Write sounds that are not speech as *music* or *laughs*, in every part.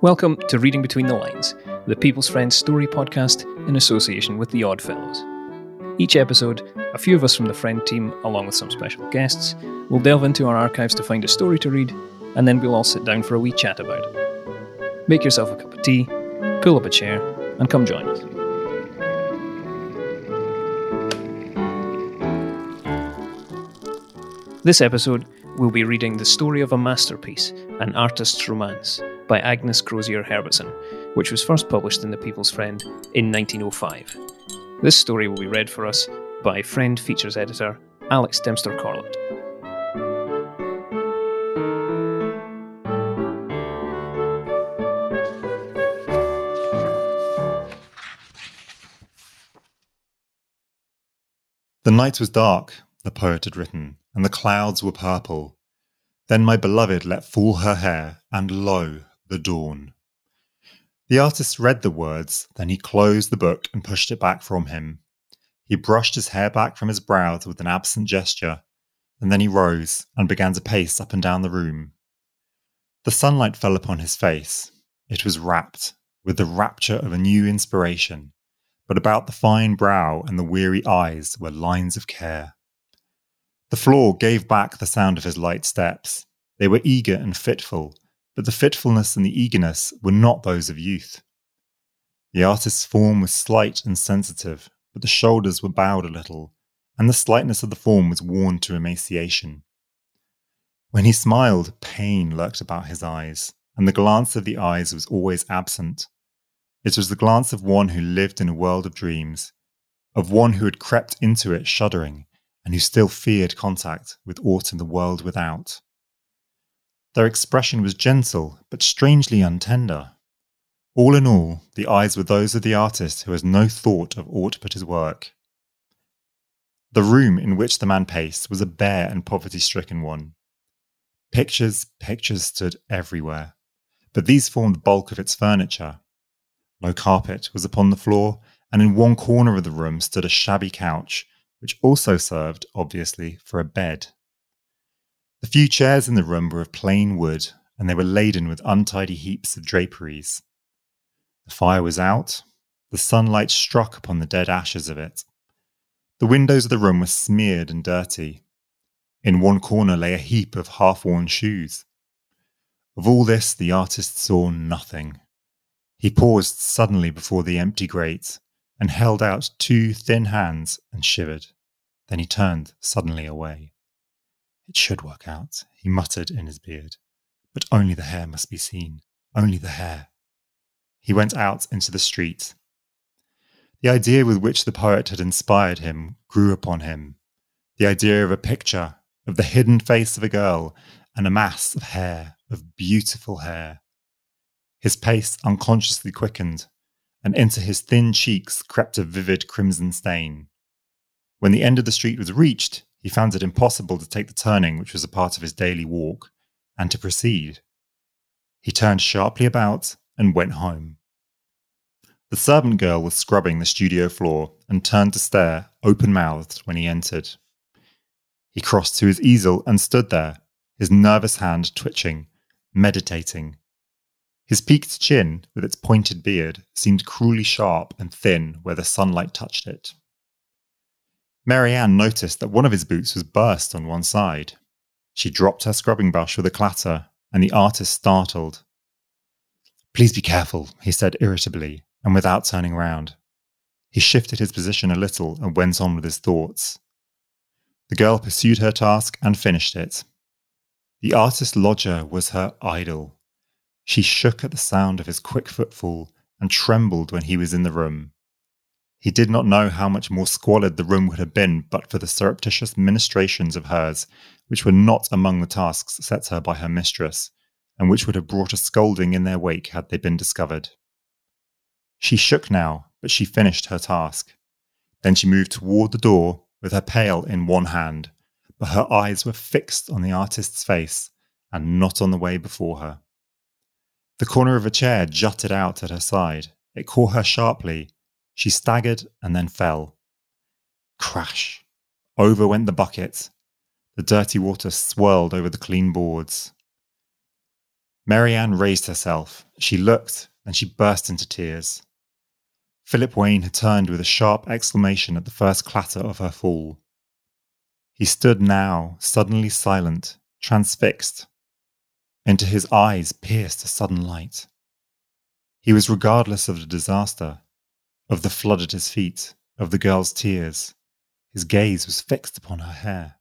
Welcome to Reading Between the Lines, the People's Friends story podcast in association with the Oddfellows. Each episode, a few of us from the Friend team, along with some special guests, will delve into our archives to find a story to read, and then we'll all sit down for a wee chat about it. Make yourself a cup of tea, pull up a chair, and come join us. This episode, we'll be reading The Story of a Masterpiece, an Artist's Romance by Agnes Crozier Herbertson, which was first published in The People's Friend in 1905. This story will be read for us by Friend Features editor Alex Dempster Corlett. The night was dark, the poet had written, and the clouds were purple. Then my beloved let fall her hair, and lo, the dawn. The artist read the words, then he closed the book and pushed it back from him. He brushed his hair back from his brows with an absent gesture, and then he rose and began to pace up and down the room. The sunlight fell upon his face. It was rapt, with the rapture of a new inspiration, but about the fine brow and the weary eyes were lines of care. The floor gave back the sound of his light steps. They were eager and fitful, but the fitfulness and the eagerness were not those of youth. The artist's form was slight and sensitive, but the shoulders were bowed a little, and the slightness of the form was worn to emaciation. When he smiled, pain lurked about his eyes, and the glance of the eyes was always absent. It was the glance of one who lived in a world of dreams, of one who had crept into it shuddering, and who still feared contact with aught in the world without. Their expression was gentle, but strangely untender. All in all, the eyes were those of the artist who has no thought of aught but his work. The room in which the man paced was a bare and poverty stricken one. Pictures, pictures stood everywhere, but these formed the bulk of its furniture. No carpet was upon the floor, and in one corner of the room stood a shabby couch, which also served, obviously, for a bed. The few chairs in the room were of plain wood, and they were laden with untidy heaps of draperies. The fire was out. The sunlight struck upon the dead ashes of it. The windows of the room were smeared and dirty. In one corner lay a heap of half worn shoes. Of all this, the artist saw nothing. He paused suddenly before the empty grate and held out two thin hands and shivered. Then he turned suddenly away. It should work out, he muttered in his beard. But only the hair must be seen. Only the hair. He went out into the street. The idea with which the poet had inspired him grew upon him. The idea of a picture, of the hidden face of a girl, and a mass of hair, of beautiful hair. His pace unconsciously quickened, and into his thin cheeks crept a vivid crimson stain. When the end of the street was reached, he found it impossible to take the turning which was a part of his daily walk, and to proceed. He turned sharply about and went home. The servant girl was scrubbing the studio floor and turned to stare, open mouthed, when he entered. He crossed to his easel and stood there, his nervous hand twitching, meditating. His peaked chin, with its pointed beard, seemed cruelly sharp and thin where the sunlight touched it. Marianne noticed that one of his boots was burst on one side. She dropped her scrubbing brush with a clatter, and the artist startled. Please be careful, he said irritably, and without turning round. He shifted his position a little and went on with his thoughts. The girl pursued her task and finished it. The artist lodger was her idol. She shook at the sound of his quick footfall and trembled when he was in the room. He did not know how much more squalid the room would have been but for the surreptitious ministrations of hers, which were not among the tasks set her by her mistress, and which would have brought a scolding in their wake had they been discovered. She shook now, but she finished her task. Then she moved toward the door with her pail in one hand, but her eyes were fixed on the artist's face and not on the way before her. The corner of a chair jutted out at her side. It caught her sharply, she staggered and then fell. Crash! Over went the bucket. The dirty water swirled over the clean boards. Marianne raised herself. She looked, and she burst into tears. Philip Wayne had turned with a sharp exclamation at the first clatter of her fall. He stood now, suddenly silent, transfixed. Into his eyes pierced a sudden light. He was regardless of the disaster, of the flood at his feet, of the girl's tears. His gaze was fixed upon her hair.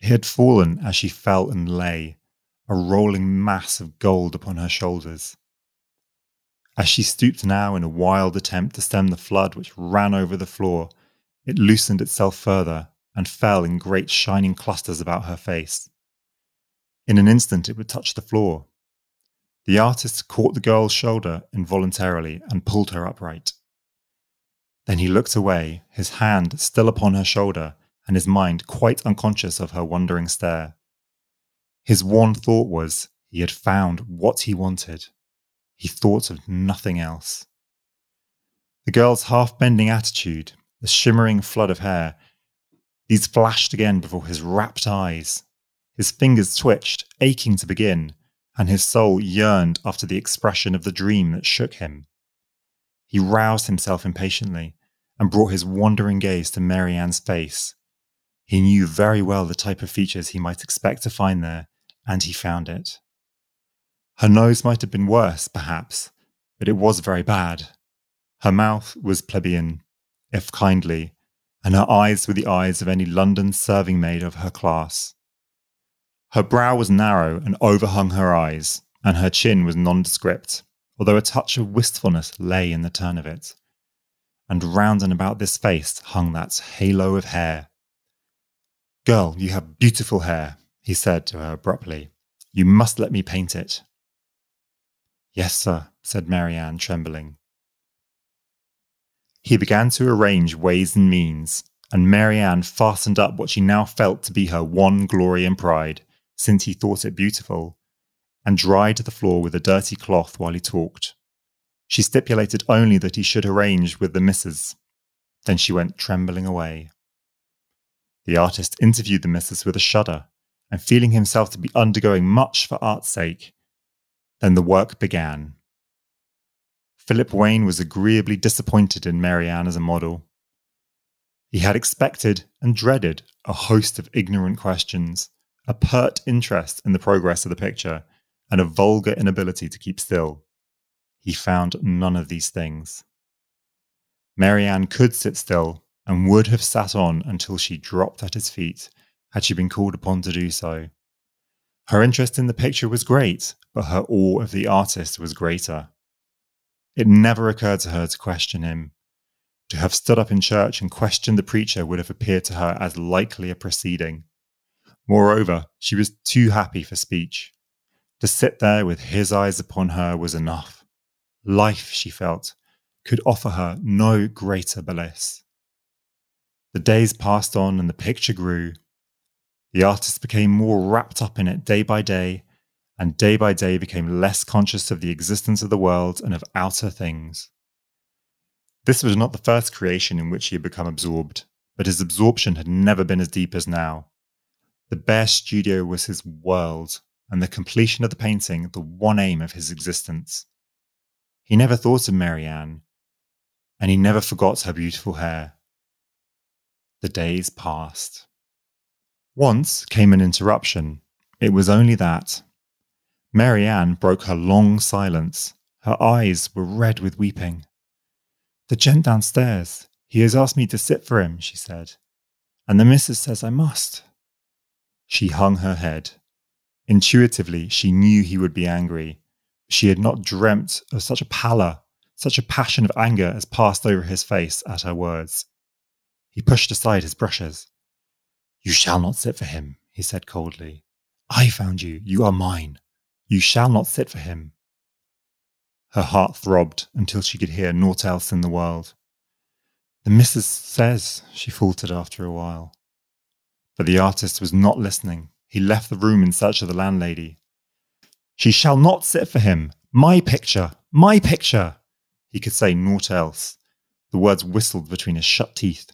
It had fallen as she fell and lay, a rolling mass of gold upon her shoulders. As she stooped now in a wild attempt to stem the flood which ran over the floor, it loosened itself further and fell in great shining clusters about her face. In an instant, it would touch the floor. The artist caught the girl's shoulder involuntarily and pulled her upright. Then he looked away, his hand still upon her shoulder, and his mind quite unconscious of her wondering stare. His one thought was he had found what he wanted. He thought of nothing else. The girl's half bending attitude, the shimmering flood of hair, these flashed again before his rapt eyes. His fingers twitched, aching to begin, and his soul yearned after the expression of the dream that shook him. He roused himself impatiently and brought his wandering gaze to Marianne's face. He knew very well the type of features he might expect to find there, and he found it. Her nose might have been worse, perhaps, but it was very bad. Her mouth was plebeian, if kindly, and her eyes were the eyes of any London serving maid of her class. Her brow was narrow and overhung her eyes, and her chin was nondescript, although a touch of wistfulness lay in the turn of it. And round and about this face hung that halo of hair. Girl, you have beautiful hair, he said to her abruptly. You must let me paint it. Yes, sir, said Marianne, trembling. He began to arrange ways and means, and Marianne fastened up what she now felt to be her one glory and pride, since he thought it beautiful, and dried the floor with a dirty cloth while he talked. She stipulated only that he should arrange with the missus. Then she went trembling away. The artist interviewed the missus with a shudder, and feeling himself to be undergoing much for art's sake. Then the work began. Philip Wayne was agreeably disappointed in Marianne as a model. He had expected and dreaded a host of ignorant questions, a pert interest in the progress of the picture, and a vulgar inability to keep still. He found none of these things. Marianne could sit still and would have sat on until she dropped at his feet had she been called upon to do so. Her interest in the picture was great, but her awe of the artist was greater. It never occurred to her to question him. To have stood up in church and questioned the preacher would have appeared to her as likely a proceeding. Moreover, she was too happy for speech. To sit there with his eyes upon her was enough. Life, she felt, could offer her no greater bliss. The days passed on and the picture grew. The artist became more wrapped up in it day by day, and day by day became less conscious of the existence of the world and of outer things. This was not the first creation in which he had become absorbed, but his absorption had never been as deep as now. The bare studio was his world, and the completion of the painting the one aim of his existence. He never thought of Marianne, and he never forgot her beautiful hair. The days passed. Once came an interruption. It was only that. Marianne broke her long silence. Her eyes were red with weeping. The gent downstairs, he has asked me to sit for him, she said, and the missus says I must. She hung her head. Intuitively, she knew he would be angry. She had not dreamt of such a pallor, such a passion of anger as passed over his face at her words. He pushed aside his brushes. You shall not sit for him, he said coldly. I found you. You are mine. You shall not sit for him. Her heart throbbed until she could hear naught else in the world. The missus says, she faltered after a while. But the artist was not listening. He left the room in search of the landlady. She shall not sit for him. My picture. My picture. He could say naught else. The words whistled between his shut teeth.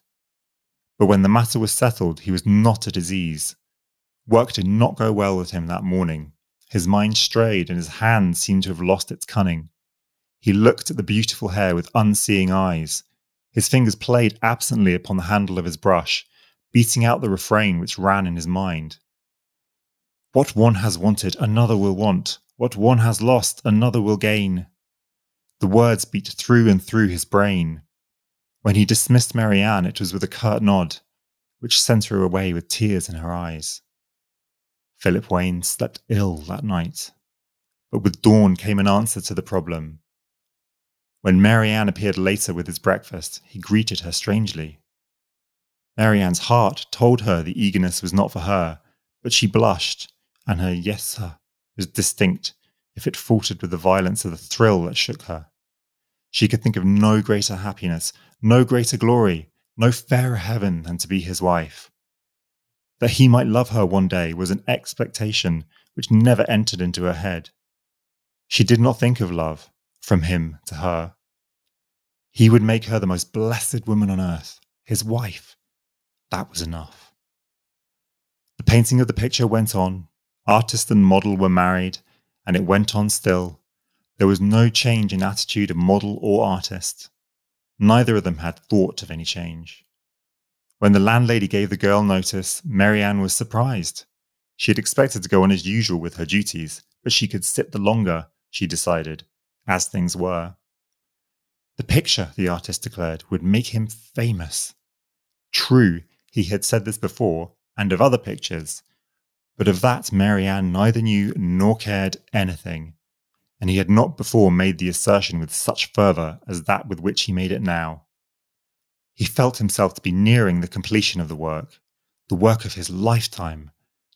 But when the matter was settled, he was not at his ease. Work did not go well with him that morning, his mind strayed and his hand seemed to have lost its cunning. He looked at the beautiful hair with unseeing eyes. His fingers played absently upon the handle of his brush, beating out the refrain which ran in his mind. What one has wanted, another will want. What one has lost, another will gain. The words beat through and through his brain. When he dismissed Marianne, it was with a curt nod, which sent her away with tears in her eyes. Philip Wayne slept ill that night, but with dawn came an answer to the problem. When Marianne appeared later with his breakfast, he greeted her strangely. Marianne's heart told her the eagerness was not for her, but she blushed, and her yes, sir, was distinct if it faltered with the violence of the thrill that shook her. She could think of no greater happiness, no greater glory, no fairer heaven than to be his wife. That he might love her one day was an expectation which never entered into her head. She did not think of love from him to her. He would make her the most blessed woman on earth, his wife. That was enough. The painting of the picture went on. Artist and model were married, and it went on still. There was no change in attitude of model or artist. Neither of them had thought of any change. When the landlady gave the girl notice, Marianne was surprised. She had expected to go on as usual with her duties, but she could sit the longer, she decided, as things were. The picture, the artist declared, would make him famous. True, he had said this before, and of other pictures, but of that Marianne neither knew nor cared anything, and he had not before made the assertion with such fervour as that with which he made it now. He felt himself to be nearing the completion of the work, the work of his lifetime,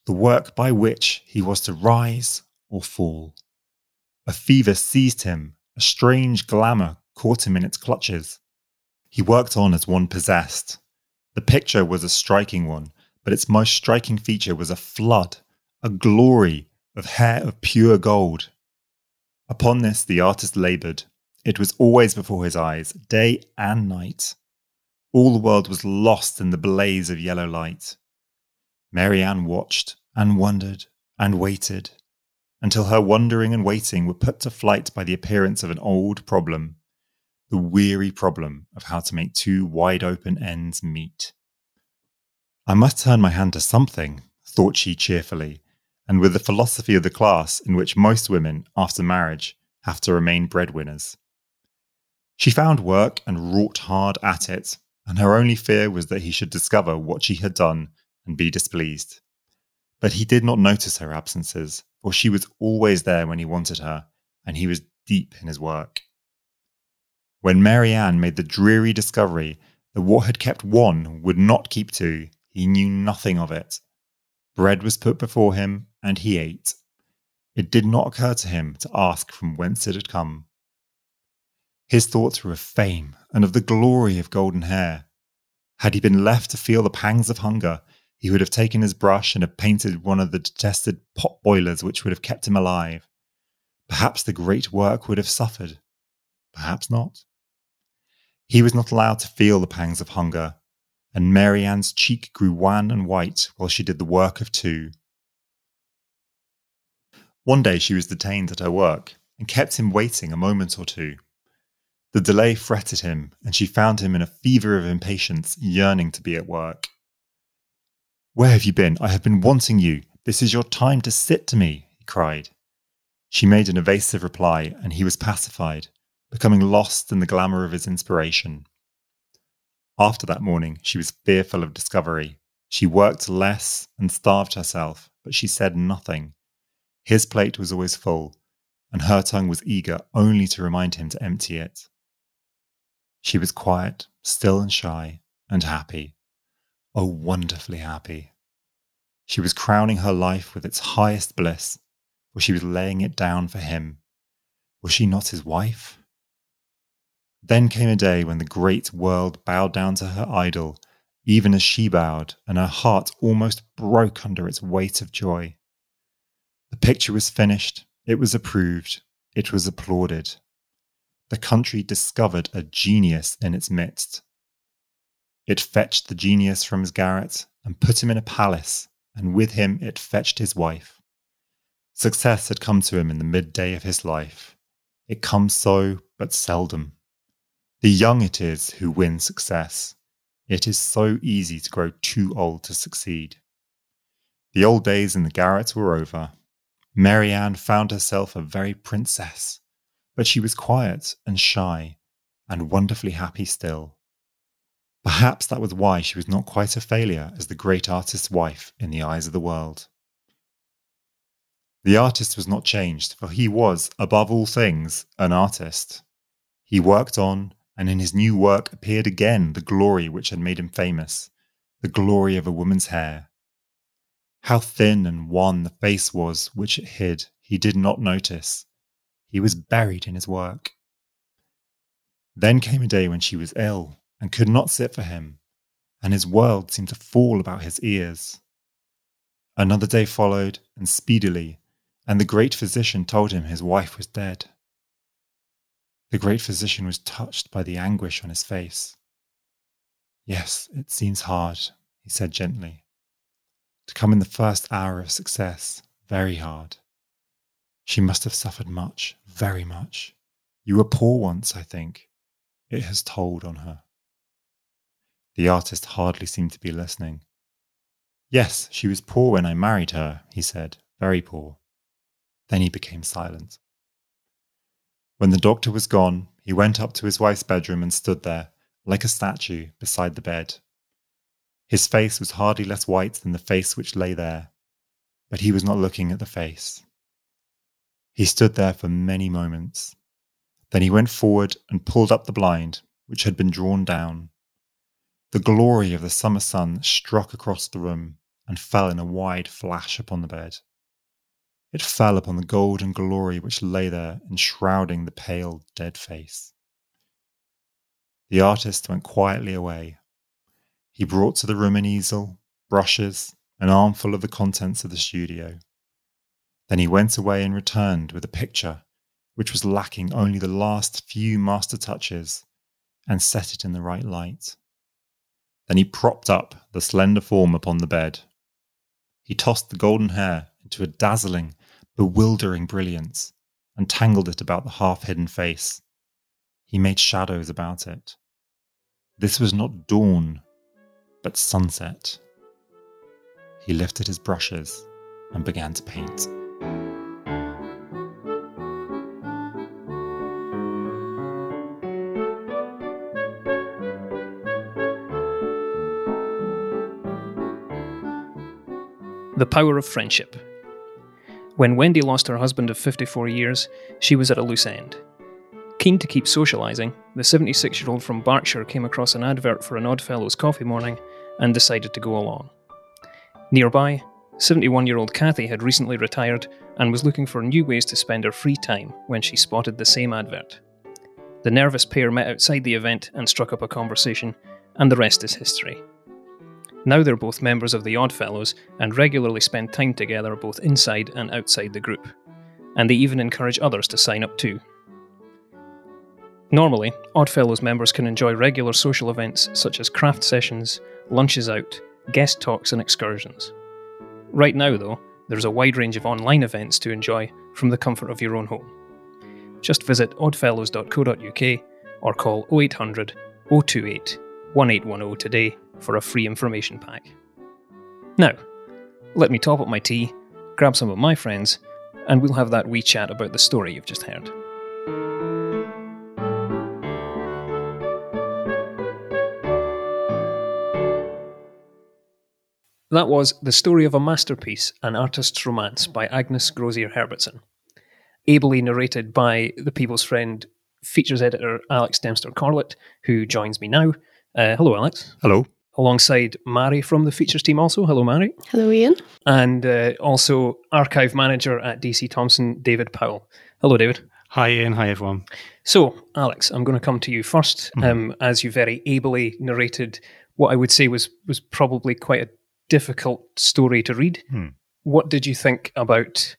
the work by which he was to rise or fall. A fever seized him, a strange glamour caught him in its clutches. He worked on as one possessed. The picture was a striking one, but its most striking feature was a flood, a glory of hair of pure gold. Upon this the artist laboured. It was always before his eyes, day and night. All the world was lost in the blaze of yellow light. Marianne watched and wondered and waited until her wondering and waiting were put to flight by the appearance of an old problem the weary problem of how to make two wide open ends meet. I must turn my hand to something, thought she cheerfully, and with the philosophy of the class in which most women, after marriage, have to remain breadwinners. She found work and wrought hard at it, and her only fear was that he should discover what she had done and be displeased. But he did not notice her absences, for she was always there when he wanted her, and he was deep in his work. When Marianne made the dreary discovery that what had kept one would not keep two, he knew nothing of it. Bread was put before him, and he ate. It did not occur to him to ask from whence it had come. His thoughts were of fame and of the glory of golden hair. Had he been left to feel the pangs of hunger, he would have taken his brush and have painted one of the detested pot boilers which would have kept him alive. Perhaps the great work would have suffered. Perhaps not. He was not allowed to feel the pangs of hunger, and Marianne's cheek grew wan and white while she did the work of two. One day she was detained at her work and kept him waiting a moment or two. The delay fretted him, and she found him in a fever of impatience, yearning to be at work. Where have you been? I have been wanting you. This is your time to sit to me, he cried. She made an evasive reply, and he was pacified, becoming lost in the glamour of his inspiration. After that morning, she was fearful of discovery. She worked less and starved herself, but she said nothing. His plate was always full, and her tongue was eager only to remind him to empty it. She was quiet, still and shy, and happy. Oh, wonderfully happy. She was crowning her life with its highest bliss, for she was laying it down for him. Was she not his wife? Then came a day when the great world bowed down to her idol, even as she bowed, and her heart almost broke under its weight of joy. The picture was finished, it was approved, it was applauded the country discovered a genius in its midst. It fetched the genius from his garret and put him in a palace, and with him it fetched his wife. Success had come to him in the midday of his life. It comes so, but seldom. The young it is who win success. It is so easy to grow too old to succeed. The old days in the garret were over. Marianne found herself a very princess, but she was quiet and shy and wonderfully happy still. Perhaps that was why she was not quite a failure as the great artist's wife in the eyes of the world. The artist was not changed, for he was, above all things, an artist. He worked on, and in his new work appeared again the glory which had made him famous, the glory of a woman's hair. How thin and wan the face was which it hid, he did not notice. He was buried in his work. Then came a day when she was ill and could not sit for him, and his world seemed to fall about his ears. Another day followed, and speedily, and the great physician told him his wife was dead. The great physician was touched by the anguish on his face. Yes, it seems hard, he said gently. To come in the first hour of success, very hard. She must have suffered much, very much. You were poor once, I think. It has told on her. The artist hardly seemed to be listening. Yes, she was poor when I married her, he said, very poor. Then he became silent. When the doctor was gone, he went up to his wife's bedroom and stood there, like a statue, beside the bed. His face was hardly less white than the face which lay there, but he was not looking at the face. He stood there for many moments. Then he went forward and pulled up the blind, which had been drawn down. The glory of the summer sun struck across the room and fell in a wide flash upon the bed. It fell upon the golden glory which lay there enshrouding the pale, dead face. The artist went quietly away. He brought to the room an easel, brushes, an armful of the contents of the studio. Then he went away and returned with a picture which was lacking only the last few master touches and set it in the right light. Then he propped up the slender form upon the bed. He tossed the golden hair into a dazzling, bewildering brilliance and tangled it about the half hidden face. He made shadows about it. This was not dawn, but sunset. He lifted his brushes and began to paint. The Power of Friendship. When Wendy lost her husband of 54 years, she was at a loose end. Keen to keep socialising, the 76 year old from Berkshire came across an advert for an Oddfellows coffee morning and decided to go along. Nearby, 71 year old Kathy had recently retired and was looking for new ways to spend her free time when she spotted the same advert. The nervous pair met outside the event and struck up a conversation, and the rest is history. Now they're both members of the Oddfellows and regularly spend time together both inside and outside the group. And they even encourage others to sign up too. Normally, Oddfellows members can enjoy regular social events such as craft sessions, lunches out, guest talks, and excursions. Right now, though, there's a wide range of online events to enjoy from the comfort of your own home. Just visit oddfellows.co.uk or call 0800 028 1810 today for a free information pack. Now, let me top up my tea, grab some of my friends, and we'll have that wee chat about the story you've just heard. That was The Story of a Masterpiece, An Artist's Romance by Agnes Crozier Herbertson. Ably narrated by the People's Friend features editor Alex Dempster Corlett, who joins me now. Uh, hello, Alex. Hello alongside Mary from the features team also. Hello, Mary. Hello, Ian. And uh, also archive manager at DC Thomson, David Powell. Hello, David. Hi, Ian. Hi, everyone. So, Alex, I'm going to come to you 1st mm-hmm. um, as you very ably narrated what I would say was was probably quite a difficult story to read. Mm. What did you think about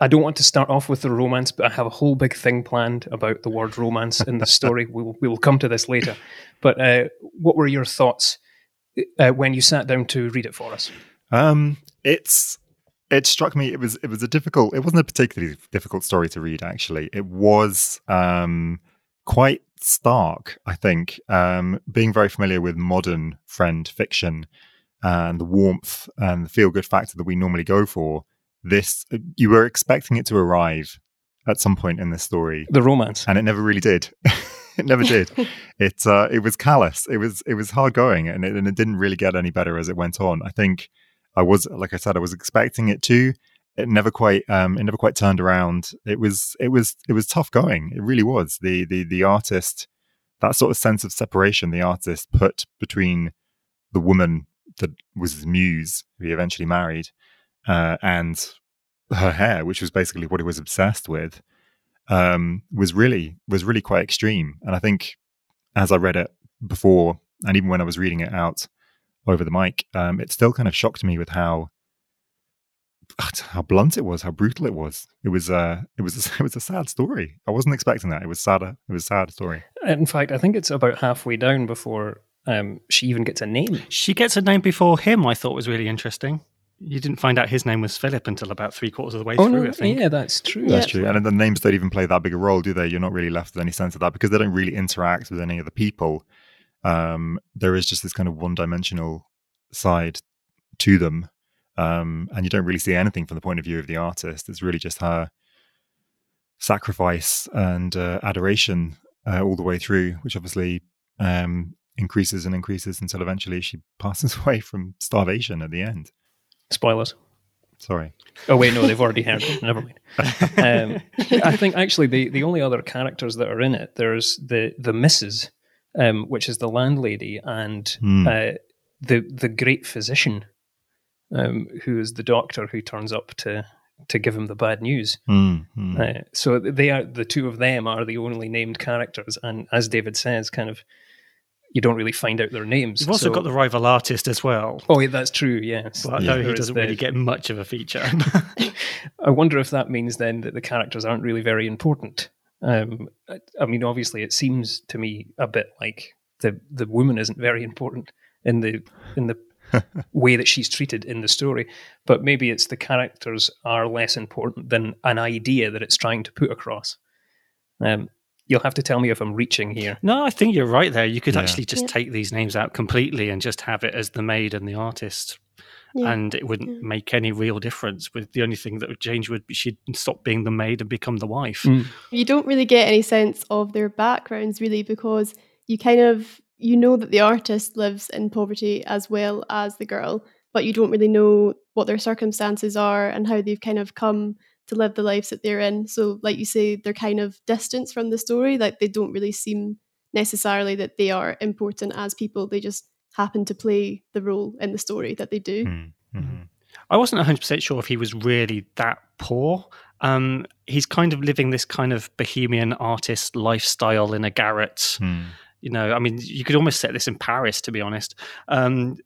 I don't want to start off with the romance, but I have a whole big thing planned about the word romance in the story. we'll, we will come to this later. But uh, what were your thoughts uh, when you sat down to read it for us? Um, it's it struck me it was it was a difficult it wasn't a particularly difficult story to read actually it was um quite stark i think um being very familiar with modern friend fiction and the warmth and the feel good factor that we normally go for this you were expecting it to arrive at some point in this story. The romance. and it never really did. *laughs* It never did. *laughs* It uh it was callous. It was it was hard going and it, and it didn't really get any better as it went on. I think i was like i said i was expecting it to. It never quite um it never quite turned around. It was it was it was tough going. It really was. The the the artist that sort of sense of separation the artist put between the woman that was his muse who he eventually married uh and her hair which was basically what he was obsessed with um, was really was really quite extreme. And I think as I read it before, and even when I was reading it out over the mic, um, it still kind of shocked me with how how blunt it was, how brutal it was. It was uh, it was *laughs* it was a sad story. I wasn't expecting that. It was sadder. It was a sad story. In fact, I think it's about halfway down before um, she even gets a name. She gets a name before him. I thought was really interesting. You didn't find out his name was Philip until about three quarters of the way Oh through. no, I think. yeah, that's true. That's actually. true. And the names don't even play that big a role, do they? You're not really left with any sense of that because they don't really interact with any of the people. Um, there is just this kind of one dimensional side to them. Um, and you don't really see anything from the point of view of the artist. It's really just her sacrifice and uh, adoration uh, all the way through, which obviously um, increases and increases until eventually she *laughs* passes away from starvation at the end. Spoilers. Sorry. Oh wait, no, they've already heard it. *laughs* Never mind. Um, I think actually the, the only other characters that are in it, there's the the Mrs., um, which is the landlady, and Hmm. uh, the the great physician, um, who is the doctor who turns up to to give him the bad news. Mm, mm. Uh, so they are the two of them are the only named characters, and as David says, kind of you don't really find out their names. You've also So- got the rival artist as well. oh, yeah, that's true. Yes, But Yeah. no, he doesn't really get much of a feature. *laughs* I wonder if that means then that the characters aren't really very important. Um, I, I mean, obviously, it seems to me a bit like the the woman isn't very important in the in the *laughs* way that she's treated in the story, but maybe it's the characters are less important than an idea that it's trying to put across. Um, you'll have to tell me if I'm reaching here. no, I think you're right there. You could Yeah. actually just Yeah. take these names out completely and just have it as the maid and the artist. Yeah. And it wouldn't Yeah. make any real difference. With the only thing that would change would be she'd stop being the maid and become the wife. Mm. you don't really get any sense of their backgrounds really because you kind of you know that the artist lives in poverty as well as the girl but you don't really know what their circumstances are and how they've kind of come to live the lives that they're in so like you say they're kind of distanced from the story like they don't really seem necessarily that they are important as people they just happen to play the role in the story that they do Mm, mhm. I wasn't 100% sure if he was really that poor. Um, he's kind of living this kind of bohemian artist lifestyle in a garret. Mm. You know, I mean, you could almost set this in Paris, to be honest. Um,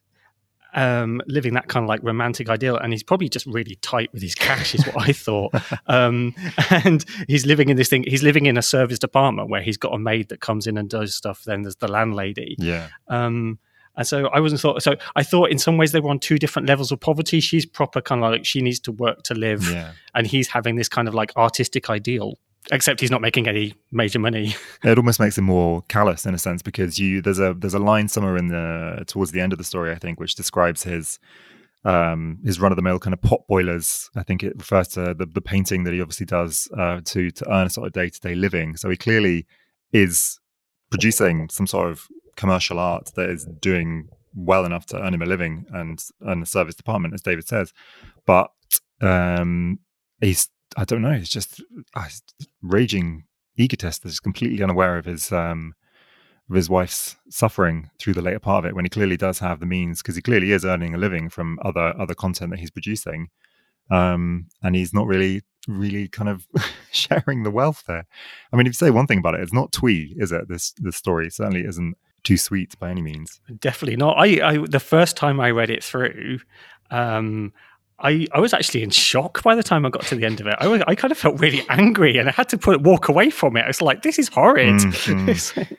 um, living that kind of like romantic ideal, and he's probably just really tight with his cash, is what I thought. *laughs* Um, and he's living in this thing. He's living in a serviced apartment where he's got a maid that comes in and does stuff. Then there's the landlady, Yeah. um, and so I wasn't thought. So I thought in some ways they were on two different levels of poverty. She's proper kind of like she needs to work to live, Yeah. and he's having this kind of like artistic ideal. Except he's not making any major money. *laughs* It almost makes him more callous in a sense because you there's a there's a line somewhere in the towards the end of the story I think which describes his um his run of the mill kind of pot boilers. I think it refers to the, the painting that he obviously does uh, to to earn a sort of day to day living. So he clearly is producing some sort of commercial art that is doing well enough to earn him a living and earn a serviced apartment, as David says. But um he's I don't know, It's just uh, he's raging egotist that's completely unaware of his um of his wife's suffering through the later part of it when he clearly does have the means because he clearly is earning a living from other other content that he's producing um and he's not really really kind of *laughs* sharing the wealth there. I mean if you say one thing about it it's not twee is it? This this story certainly isn't too sweet by any means. Definitely not. I, I the first time I read it through, um, I, I was actually in shock by the time I got to the end of it. I, was, I kind of felt really angry and I had to put walk away from it. I was like, this is horrid. Mm,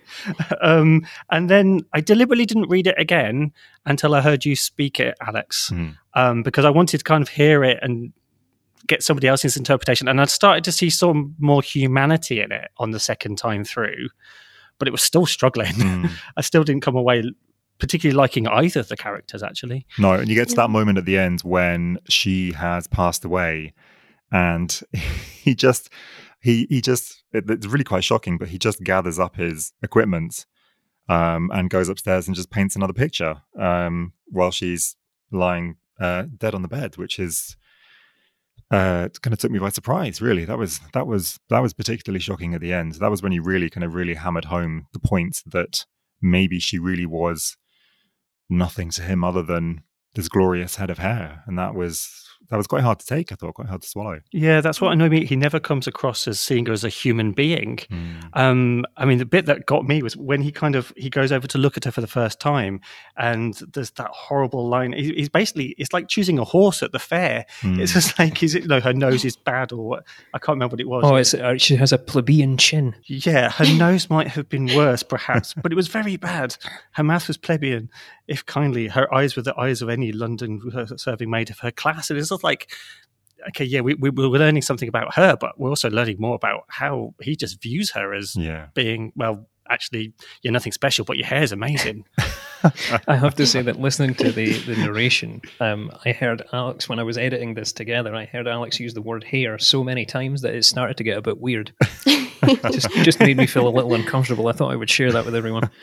*laughs* um, and then I deliberately didn't read it again until I heard you speak it, Alex, mm. um, because I wanted to kind of hear it and get somebody else's interpretation. And I started to see some more humanity in it on the second time through, but it was still struggling. Mm. *laughs* I still didn't come away particularly liking either of the characters actually. No, and you get to that moment at the end when she has passed away, and *laughs* he just he he just it, it's really quite shocking, but he just gathers up his equipment um, and goes upstairs and just paints another picture um, while she's lying uh, dead on the bed, which is uh, kind of took me by surprise. Really, that was that was that was particularly shocking at the end. That was when you really kind of really hammered home the point that maybe she really was nothing to him other than this glorious head of hair, and that was that was quite hard to take. I thought quite hard to swallow. Yeah, that's what annoyed me. He never comes across as seeing her as a human being. Mm. Um, I mean, the bit that got me was when he kind of he goes over to look at her for the first time, and there's that horrible line. He, he's basically it's like choosing a horse at the fair. Mm. It's just like is it you know her nose is bad or what? I can't remember what it was. Oh, it's, uh, she has a plebeian chin. Yeah, her nose might have been worse, perhaps, but it was very bad. Her mouth was plebeian, if kindly. Her eyes were the eyes of any London serving maid of her class. It is sort of like okay, yeah, we, we, we're learning something about her, but we're also learning more about how he just views her as yeah. being, well, actually, you're nothing special, but your hair is amazing. *laughs* *laughs* I have to say that listening to the, the narration, um, I heard Alex, when I was editing this together, I heard Alex use the word hair so many times that it started to get a bit weird. *laughs* just, just made me feel a little uncomfortable. I thought I would share that with everyone. *laughs*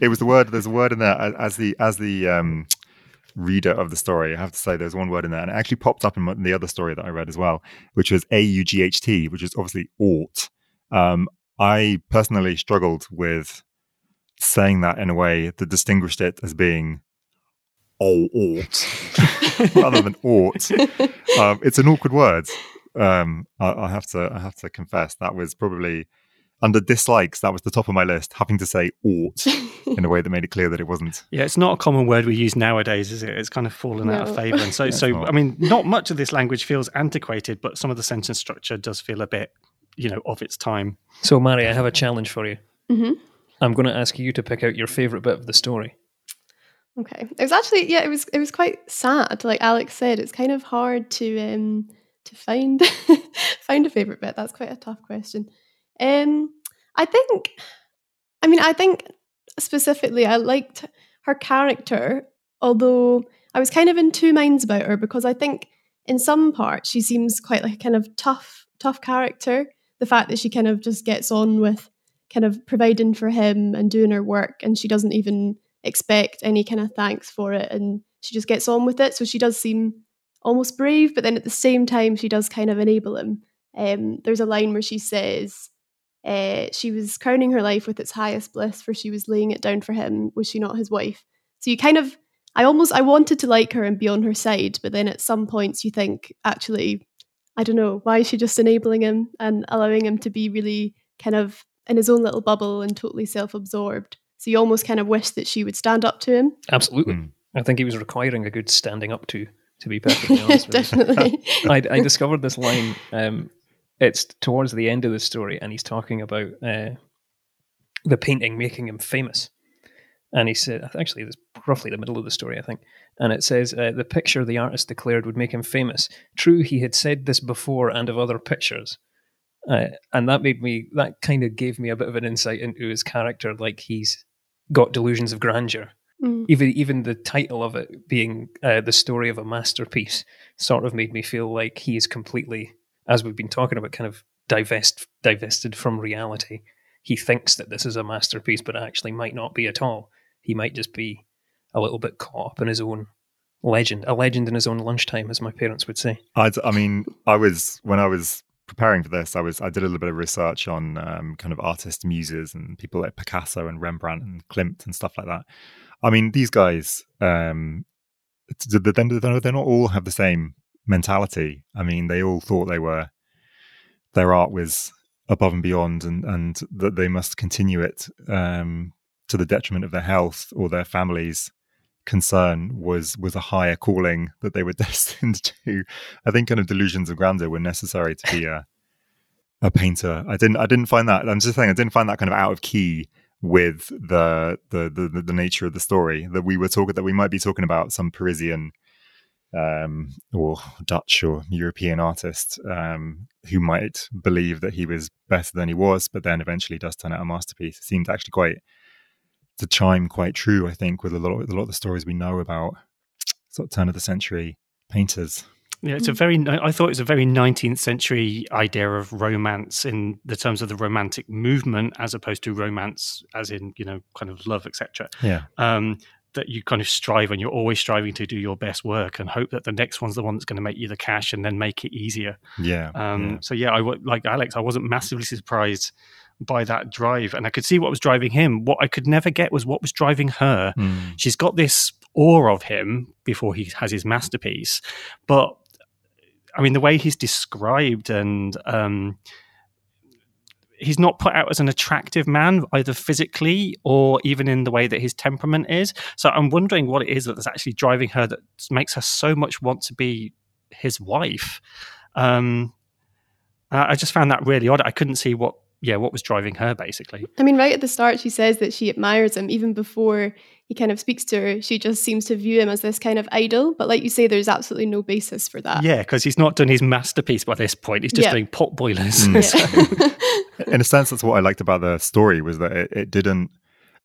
it was the word, there's a word in there as the, as the, um, reader of the story, I have to say there's one word in there, and it actually popped up in the other story that I read as well, which was A U G H T, which is obviously ought. Um, I personally struggled with saying that in a way that distinguished it as being oh ought *laughs* rather than ought. Um, it's an awkward word. Um, I, I have to I have to confess that was probably under dislikes, that was the top of my list, having to say ought *laughs* in a way that made it clear that it wasn't. Yeah, it's not a common word we use nowadays, is it? It's kind of fallen no. out of favour. And so, *laughs* so not. I mean, not much of this language feels antiquated, but some of the sentence structure does feel a bit, you know, of its time. So, Mari, I have a challenge for you. Mm-hmm. I'm going to ask you to pick out your favourite bit of the story. Okay, it was actually yeah, it was it was quite sad. Like Alex said, it's kind of hard to um to find *laughs* find a favourite bit. That's quite a tough question. Um, I think, I mean, I think specifically, I liked her character, although I was kind of in two minds about her because I think in some parts she seems quite like a kind of tough, tough character. The fact that she kind of just gets on with kind of providing for him and doing her work, and she doesn't even expect any kind of thanks for it, and she just gets on with it. So she does seem almost brave, but then at the same time, she does kind of enable him. Um, there's a line where she says, uh, she was crowning her life with its highest bliss, for she was laying it down for him. Was she not his wife? So you kind of, I almost, I wanted to like her and be on her side, but then at some points you think, actually, I don't know, why is she just enabling him and allowing him to be really kind of in his own little bubble and totally self absorbed? So you almost kind of wish that she would stand up to him. Absolutely. Mm. I think he was requiring a good standing up to, to be perfectly *laughs* honest. Definitely. *laughs* I, I, discovered this line um, it's towards the end of the story, and he's talking about uh, the painting making him famous. And he said, actually, this roughly the middle of the story, I think. And it says, uh, the picture the artist declared would make him famous. True, he had said this before and of other pictures. Uh, and that made me, that kind of gave me a bit of an insight into his character. Like he's got delusions of grandeur. Mm. Even even the title of it being uh, the story of a masterpiece sort of made me feel like he is completely as we've been talking about, kind of divest divested from reality. He thinks that this is a masterpiece, but actually might not be at all. He might just be a little bit caught up in his own legend, a legend in his own lunchtime, as my parents would say. I'd, i mean, I was when I was preparing for this, I was I did a little bit of research on um, kind of artist muses and people like Picasso and Rembrandt and Klimt and stuff like that. I mean, these guys, um, they're, not all have the same mentality. I mean, they all thought they were their art was above and beyond, and and that they must continue it um, to the detriment of their health or their families. Concern was was a higher calling that they were *laughs* destined to. I think kind of delusions of grandeur were necessary to be a a painter. I didn't I didn't find that. I'm just saying I didn't find that kind of out of key with the the the, the nature of the story that we were talking that we might be talking about some Parisian um, or Dutch or European artist um, who might believe that he was better than he was, but then eventually does turn out a masterpiece. It seemed actually quite to chime quite true, I think, with a lot of, a lot of the stories we know about sort of turn of the century painters. Yeah, it's a very. I thought it was a very 19th century idea of romance in the terms of the romantic movement, as opposed to romance as in you know kind of love, etc. Yeah. Um, that you kind of strive and you're always striving to do your best work and hope that the next one's the one that's going to make you the cash and then make it easier. Yeah. Um, yeah. So yeah, I like Alex. I wasn't massively surprised by that drive, and I could see what was driving him. What I could never get was what was driving her. Mm. She's got this awe of him before he has his masterpiece, but I mean the way he's described and. Um, he's not put out as an attractive man either physically or even in the way that his temperament is. So i'm wondering what it is that's actually driving her that makes her so much want to be his wife. Um, i just found that really odd. I couldn't see what yeah what was driving her basically. I mean, right at the start, she says that she admires him. Even before he kind of speaks to her, she just seems to view him as this kind of idol. But like you say, there's absolutely no basis for that. yeah because he's not done his masterpiece by this point he's just Yeah. doing pot boilers Mm. So- *laughs* *laughs* in a sense that's what i liked about the story was that it, it didn't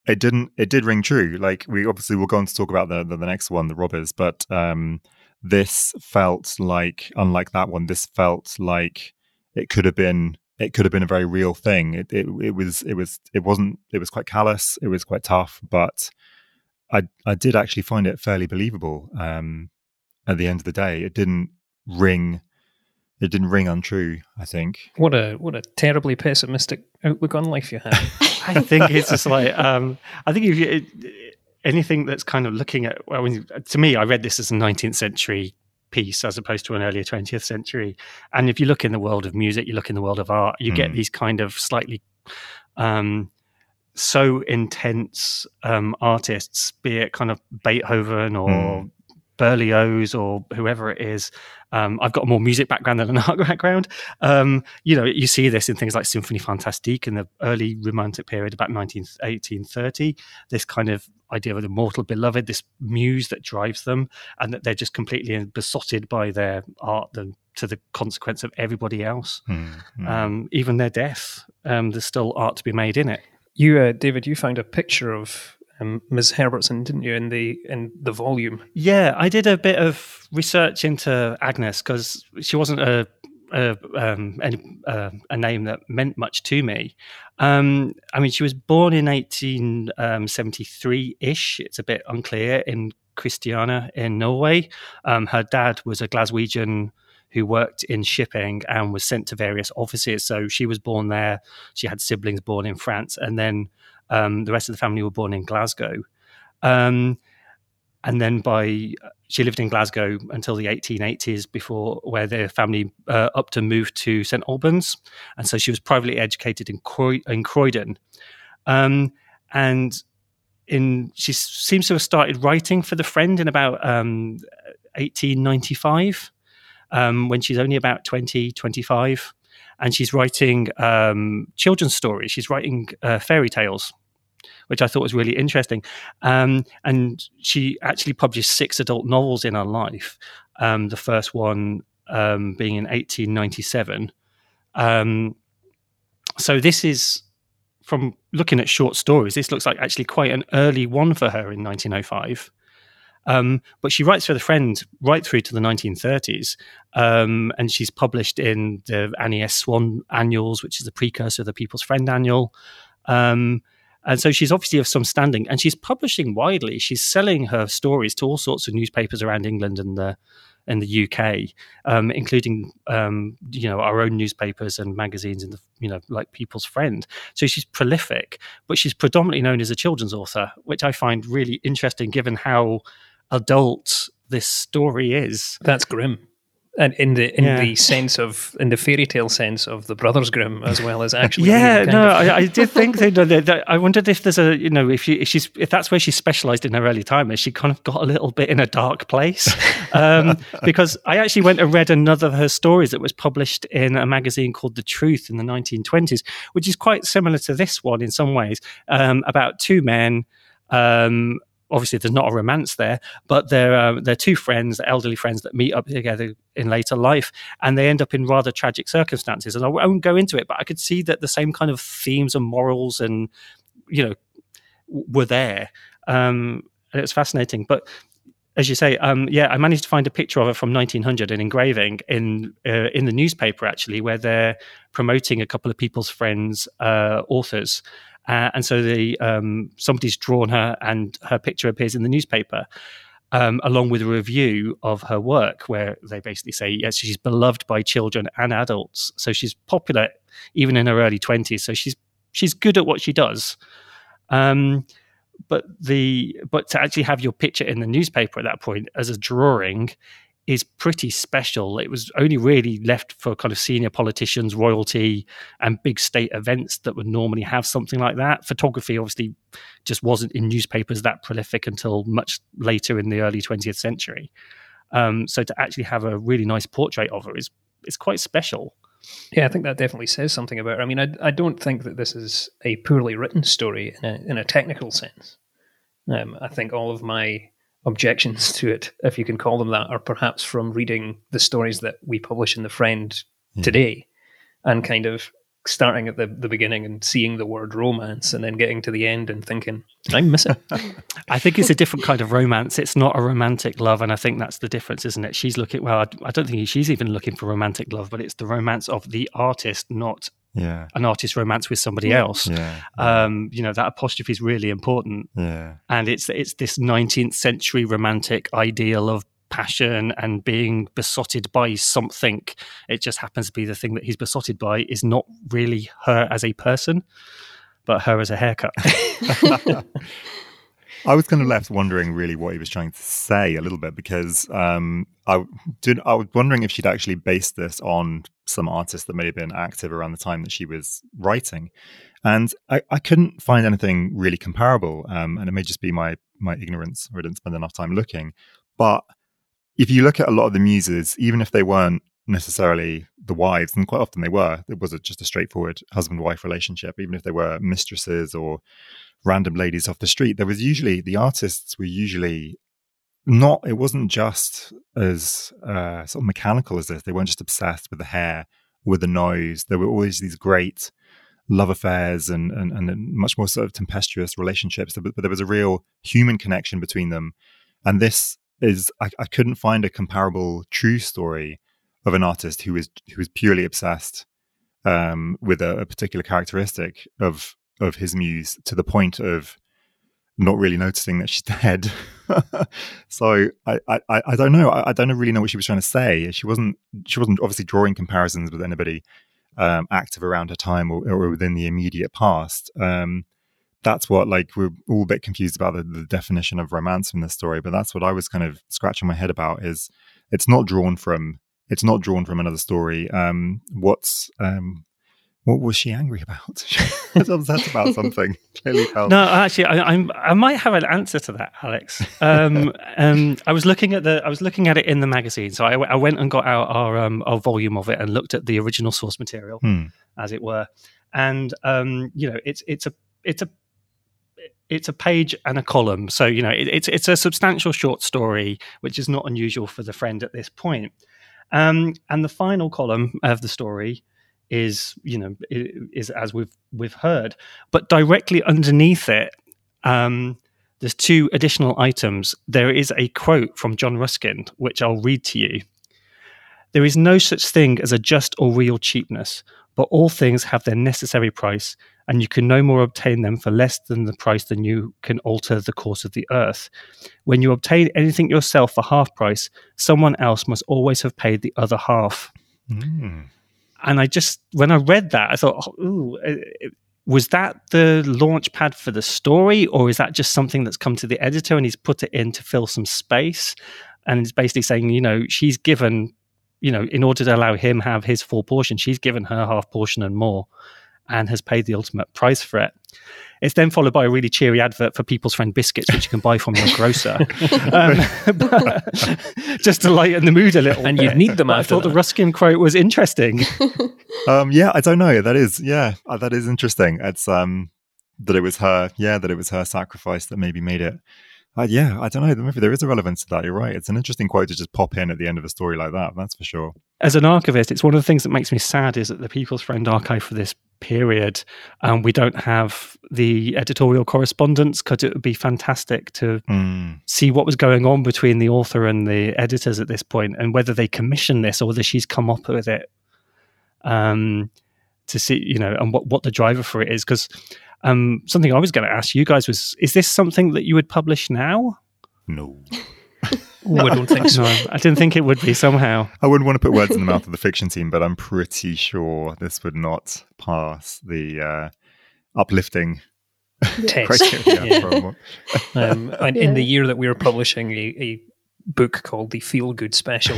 it didn't it did ring true like we obviously will go on to talk about the the, the next one the robbers but um this felt like unlike that one this felt like it could have been it could have been a very real thing it, it it was it was it wasn't it was quite callous it was quite tough but i i did actually find it fairly believable um at the end of the day it didn't ring it didn't ring untrue i think What a what a terribly pessimistic outlook on life you have. *laughs* I think it's just like um, I think if you it, anything that's kind of looking at well, when, to me, I read this as a 19th century piece as opposed to an earlier 20th century. And if you look in the world of music, you look in the world of art, you get Mm. these kind of slightly um, so intense um, artists, be it kind of Beethoven or Mm. Berlioz or whoever it is. Um, I've got more music background than an *laughs* art background. Um, you know, you see this in things like Symphonie Fantastique in the early Romantic period, about 19, 1830. This kind of idea of the mortal beloved, this muse that drives them, and that they're just completely besotted by their art than to the consequence of everybody else. Mm, mm. Um, even their death, um, there's still art to be made in it. You, uh, David, you found a picture of um, Ms. Herbertson, didn't you, in the in the volume? Yeah, I did a bit of research into Agnes because she wasn't a a, um, any, uh, a name that meant much to me. Um, I mean, she was born in 1873 ish. It's a bit unclear in Christiania in Norway. Um, her dad was a Glaswegian who worked in shipping and was sent to various offices. So she was born there. She had siblings born in France, and then um, the rest of the family were born in Glasgow. Um, and then by she lived in Glasgow until the 1880s before where their family uh, up to move to St Albans and so she was privately educated in, Croy- in Croydon um, and in she seems to have started writing for the friend in about um, 1895 um, when she's only about 20 25 and she's writing um, children's stories she's writing uh, fairy tales which I thought was really interesting. Um, and she actually published six adult novels in her life. Um, the first one um, being in 1897. Um, so this is from looking at short stories. This looks like actually quite an early one for her in 1905. Um, but she writes for the Friend right through to the 1930s, um, and she's published in the Annie S. Swan annuals, which is the precursor of the People's Friend annual. Um, and so she's obviously of some standing and she's publishing widely. She's selling her stories to all sorts of newspapers around England and the in the UK, um, including um, you know our own newspapers and magazines and the you know like People's Friend. So she's prolific, but she's predominantly known as a children's author, which I find really interesting given how adult this story is. That's grim. and in the in Yeah. the sense of in the fairy tale sense of the Brothers Grimm as well as actually. *laughs* yeah, no, of- I, I did think *laughs* that, that, I wondered if there's a you know if she if she's if that's where she specialised in her early time, is she kind of got a little bit in a dark place? *laughs* Um, because I actually went and read another of her stories that was published in a magazine called The Truth in the 1920s, which is quite similar to this one in some ways, um, about two men. Um, obviously, there's not a romance there, but they're uh, they're two friends, elderly friends that meet up together in later life, and they end up in rather tragic circumstances. And I won't go into it, but I could see that the same kind of themes and morals and you know were there. Um, and it was fascinating, but. As you say, um, yeah, I managed to find a picture of it from 1900, an engraving in uh, in the newspaper actually, where they're promoting a couple of people's friends, uh, authors, uh, and so the um, somebody's drawn her, and her picture appears in the newspaper, um, along with a review of her work, where they basically say yes, she's beloved by children and adults, so she's popular even in her early twenties. So she's she's good at what she does. Um, but the but to actually have your picture in the newspaper at that point as a drawing is pretty special. It was only really left for kind of senior politicians, royalty, and big state events that would normally have something like that. Photography obviously just wasn't in newspapers that prolific until much later in the early 20th century. Um, so to actually have a really nice portrait of her is is quite special. Yeah, I think that definitely says something about her. I mean, I, I don't think that this is a poorly written story in a, in a technical sense. Um, I think all of my objections to it, if you can call them that, or perhaps from reading the stories that we publish in The Friend Yeah. today and kind of starting at the, the beginning and seeing the word romance and then getting to the end and thinking, I miss it. *laughs* I think it's a different kind of romance. It's not a romantic love, and I think that's the difference, isn't it? She's looking. Well, I, I don't think she's even looking for romantic love, but it's the romance of the artist, not Yeah. an artist romance with somebody else. Yeah. Um, you know that apostrophe is really important, yeah. and it's it's this 19th century romantic ideal of passion and being besotted by something. It just happens to be the thing that he's besotted by is not really her as a person, but her as a haircut. *laughs* *laughs* I was kind of left wondering really what he was trying to say a little bit because um, I did. I was wondering if she'd actually based this on some artist that may have been active around the time that she was writing, and I, I couldn't find anything really comparable. Um, and it may just be my my ignorance or I didn't spend enough time looking. But if you look at a lot of the muses, even if they weren't necessarily the wives, and quite often they were, it was a, just a straightforward husband wife relationship. Even if they were mistresses or random ladies off the street, there was usually the artists were usually not. It wasn't just as uh, sort of mechanical as this. They weren't just obsessed with the hair, with the nose. There were always these great love affairs and and, and much more sort of tempestuous relationships. But, there was a real human connection between them, and this is I, I couldn't find a comparable true story of an artist who is who is purely obsessed um, with a, a particular characteristic of of his muse to the point of not really noticing that she's *laughs* dead. so I, I, I don't know. I, I don't really know what she was trying to say. She wasn't she wasn't obviously drawing comparisons with anybody um, active around her time or, or within the immediate past. Um, that's what like we're all a bit confused about the, the definition of romance in this story, but that's what I was kind of scratching my head about. Is it's not drawn from it's not drawn from another story. Um, what's um, what was she angry about? she was upset about something. Clearly. No, actually, I, I'm, I might have an answer to that, Alex. Um, *laughs* um, I was looking at the, I was looking at it in the magazine, so I, I went and got out our, um, our volume of it and looked at the original source material, Hmm. as it were. And um, you know, it's it's a it's a it's a page and a column, so you know, it, it's it's a substantial short story, which is not unusual for the friend at this point. Um, and the final column of the story is, you know, is as we've we've heard, but directly underneath it, um, there's two additional items. There is a quote from John Ruskin, which I'll read to you. There is no such thing as a just or real cheapness, but all things have their necessary price, and you can no more obtain them for less than the price than you can alter the course of the earth. When you obtain anything yourself for half price, someone else must always have paid the other half Hmm. And I just when I read that, I thought, oh, ooh, uh, was that the launch pad for the story, or is that just something that's come to the editor and he's put it in to fill some space? And it's basically saying, you know, she's given you know, in order to allow him have his full portion, she's given her half portion and more, and has paid the ultimate price for it. It's then followed by a really cheery advert for People's Friend biscuits, which you can buy from your grocer, *laughs* um, *laughs* just to lighten the mood a little. And bit. you'd need them But I after thought the. Ruskin quote was interesting. *laughs* Um, yeah, I don't know. That is, yeah, uh, that is interesting. It's um that it was her, yeah, that it was her sacrifice that maybe made it. Uh, yeah, I don't know. Maybe there is a relevance to that. You're right. It's an interesting quote to just pop in at the end of a story like that. That's for sure. As an archivist, it's one of the things that makes me sad is that the People's Friend archive for this period, um, we don't have the editorial correspondence because it would be fantastic to Mm, see what was going on between the author and the editors at this point and whether they commissioned this or whether she's come up with it um, to see, you know, and what, what the driver for it is. Because um, something I was going to ask you guys was is this something that you would publish now? no, *laughs* Oh, I don't think so. No, I didn't think it would be somehow. I wouldn't want to put words in the mouth of the fiction team, but I'm pretty sure this would not pass the uh, uplifting Test. *laughs* criteria. Yeah. Um, and in the year that we were publishing a, a book called the Feel Good Special,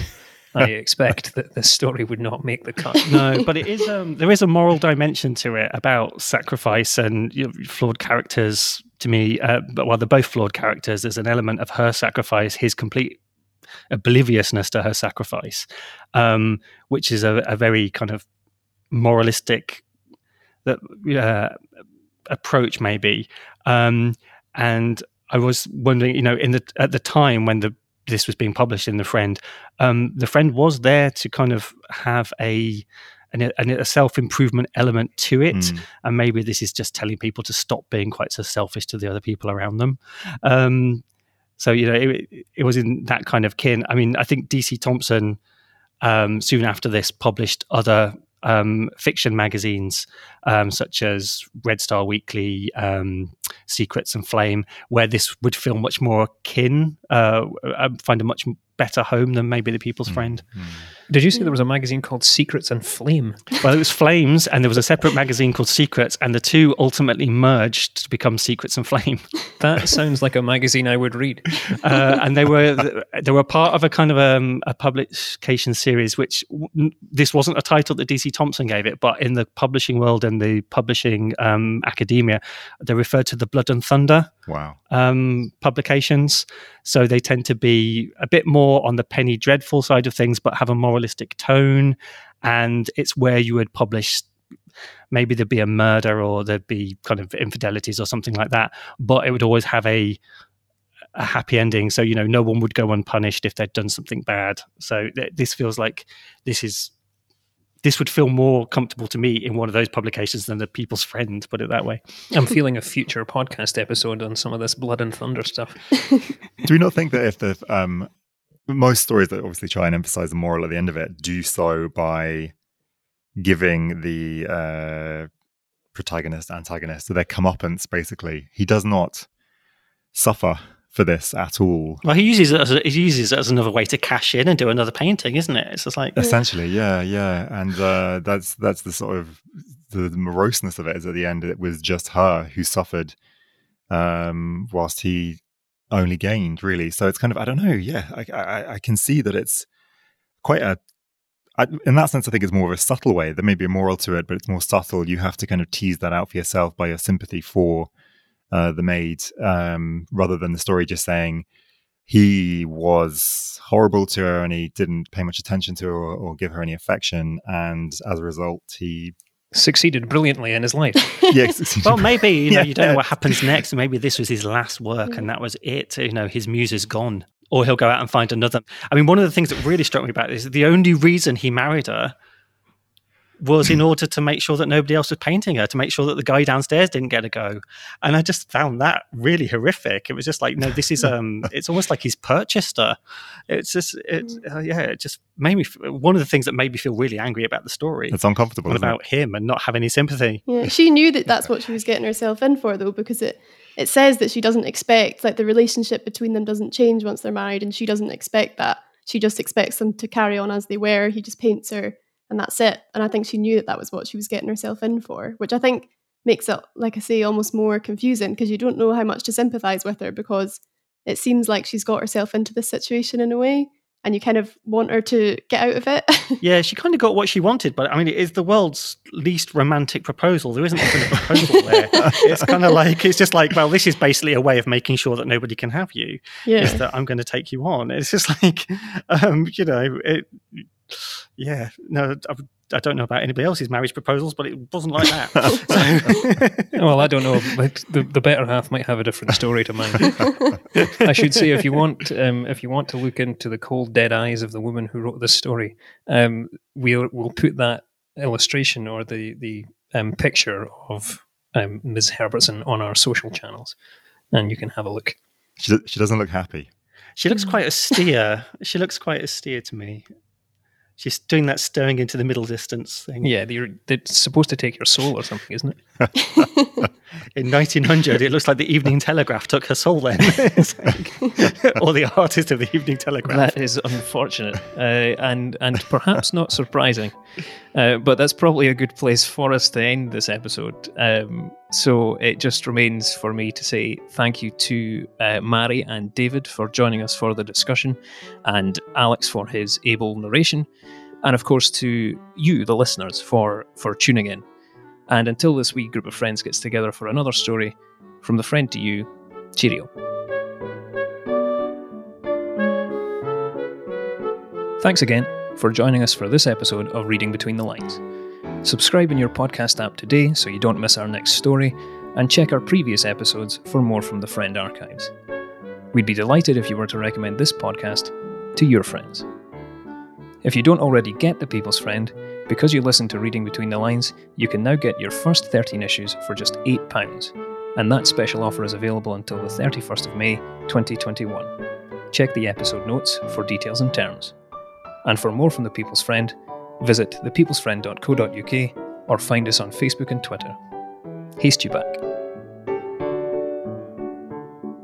I *laughs* expect that the story would not make the cut. no, but it is. Um, there is a moral dimension to it about sacrifice and you know, flawed characters. To me, uh, but while they're both flawed characters, there's an element of her sacrifice, his complete obliviousness to her sacrifice, um, which is a, a very kind of moralistic that uh, approach, maybe. Um, and I was wondering, you know, in the at the time when the this was being published in the Friend, um, the Friend was there to kind of have a an, a self improvement element to it, Mm. and maybe this is just telling people to stop being quite so selfish to the other people around them. Um, so you know, it, it was in that kind of kin. I mean, I think DC Thomson um, soon after this published other um, fiction magazines um, such as Red Star Weekly, um, Secrets and Flame, where this would feel much more akin, uh, find a much better home than maybe the People's Friend. Mm. Did you say there was a magazine called Secrets and Flame? Well, it was Flames, and there was a separate magazine called Secrets, and the two ultimately merged to become Secrets and Flame. *laughs* That sounds like a magazine I would read. *laughs* uh, and they were they were part of a kind of um, a publication series, which w- this wasn't a title that DC Thomson gave it, but in the publishing world and the publishing um, academia, they referred to the Blood and Thunder Wow. um, publications. So they tend to be a bit more on the penny dreadful side of things, but have a moralistic tone. And it's where you would publish. Maybe there'd be a murder or there'd be kind of infidelities or something like that, but it would always have a a happy ending. So you know, no one would go unpunished if they'd done something bad. So th- this feels like this is this would feel more comfortable to me in one of those publications than the People's Friend. Put it that way. I'm feeling a future podcast episode on some of this Blood and Thunder stuff. *laughs* Do we not think that if the um, most stories that obviously try and emphasize the moral at the end of it do so by giving the uh, protagonist, antagonist, so their comeuppance, basically, he does not suffer for this at all. Well, he uses it as a, he uses it as another way to cash in and do another painting, isn't it? It's just like Essentially, yeah, yeah, and uh, that's that's the sort of the, the moroseness of it. Is at the end, it was just her who suffered, um, whilst he only gained. Really, so it's kind of I don't know. Yeah, I I, I can see that it's quite a. I, in that sense, I think it's more of a subtle way. There may be a moral to it, but it's more subtle. You have to kind of tease that out for yourself by your sympathy for uh, the maid, um, rather than the story just saying he was horrible to her and he didn't pay much attention to her or, or give her any affection, and as a result, he Succeeded brilliantly in his life. *laughs* yeah, *laughs* well, maybe you know you don't know what happens next. Maybe this was his last work, and mm. that was it. You know, his muse is gone, or he'll go out and find another. I mean, one of the things that really struck me about this: the only reason he married her was in order to make sure that nobody else was painting her, to make sure that the guy downstairs didn't get a go. And I just found that really horrific. It was just like, no, this is um, *laughs* it's almost like he's purchased her. It's just, it, uh, yeah, it just made me. One of the things that made me feel really angry about the story it's uncomfortable. and Isn't it? about him and not have any sympathy. Yeah, she knew that that's what she was getting herself in for, though, because it it says that she doesn't expect like the relationship between them doesn't change once they're married, and she doesn't expect that. She just expects them to carry on as they were. He just paints her, and that's it. And I think she knew that that was what she was getting herself in for, which I think makes it, like I say, almost more confusing because you don't know how much to sympathise with her because it seems like she's got herself into this situation in a way, and you kind of want her to get out of it. *laughs* yeah, she kind of got what she wanted, but I mean, it is the world's least romantic proposal. There isn't even a proposal *laughs* there. It's kind of like it's just like, well, this is basically a way of making sure that nobody can have you. yeah. Is that I'm going to take you on? It's just like, *laughs* um, you know, it. Yeah, no, I, I don't know about anybody else's marriage proposals, but it wasn't like that. *laughs* So- *laughs* well, I don't know. Like the, the better half might have a different story to mine. I should say, if you want, um, if you want to look into the cold dead eyes of the woman who wrote this story, um, we'll we'll put that illustration or the the um, picture of um, Ms. Herbertson on our social channels, and you can have a look. She, she doesn't look happy. She looks quite austere. she looks quite austere to me. She's doing that staring into the middle distance thing. Yeah, they're, they're supposed to take your soul or something, isn't it? *laughs* *laughs* In 1900, it looks like the Evening Telegraph took her soul then. *laughs* Like- or the artist of the Evening Telegraph. That is unfortunate uh, and and perhaps not surprising. Uh, but that's probably a good place for us to end this episode. Um, so it just remains for me to say thank you to uh, Mary and David for joining us for the discussion, and Alex for his able narration, and of course to you, the listeners, for for tuning in. And until this wee group of friends gets together for another story, from the friend to you, cheerio. Thanks again for joining us for this episode of Reading Between the Lines. Subscribe in your podcast app today so you don't miss our next story, and check our previous episodes for more from the Friend Archives. We'd be delighted if you were to recommend this podcast to your friends. If you don't already get The People's Friend, because you listen to Reading Between the Lines, you can now get your first 13 issues for just £8, and that special offer is available until the 31st of May 2021. Check the episode notes for details and terms. And for more from The People's Friend, visit thepeoplesfriend.co.uk or find us on Facebook and Twitter. Haste you back.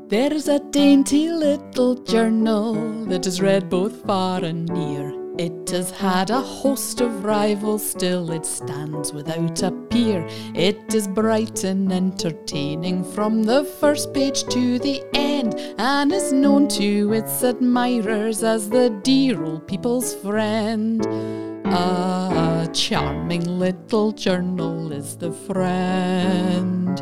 There's a dainty little journal that is read both far and near. It has had a host of rivals, still it stands without a peer. It is bright and entertaining from the first page to the end, and is known to its admirers as the dear old people's friend. A charming little journal is the friend.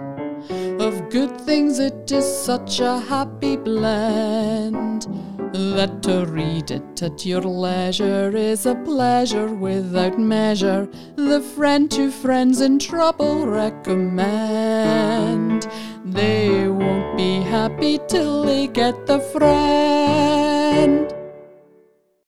Of good things it is such a happy blend that to read it at your leisure is a pleasure without measure. The friend to friends in trouble recommend. They won't be happy till they get the friend.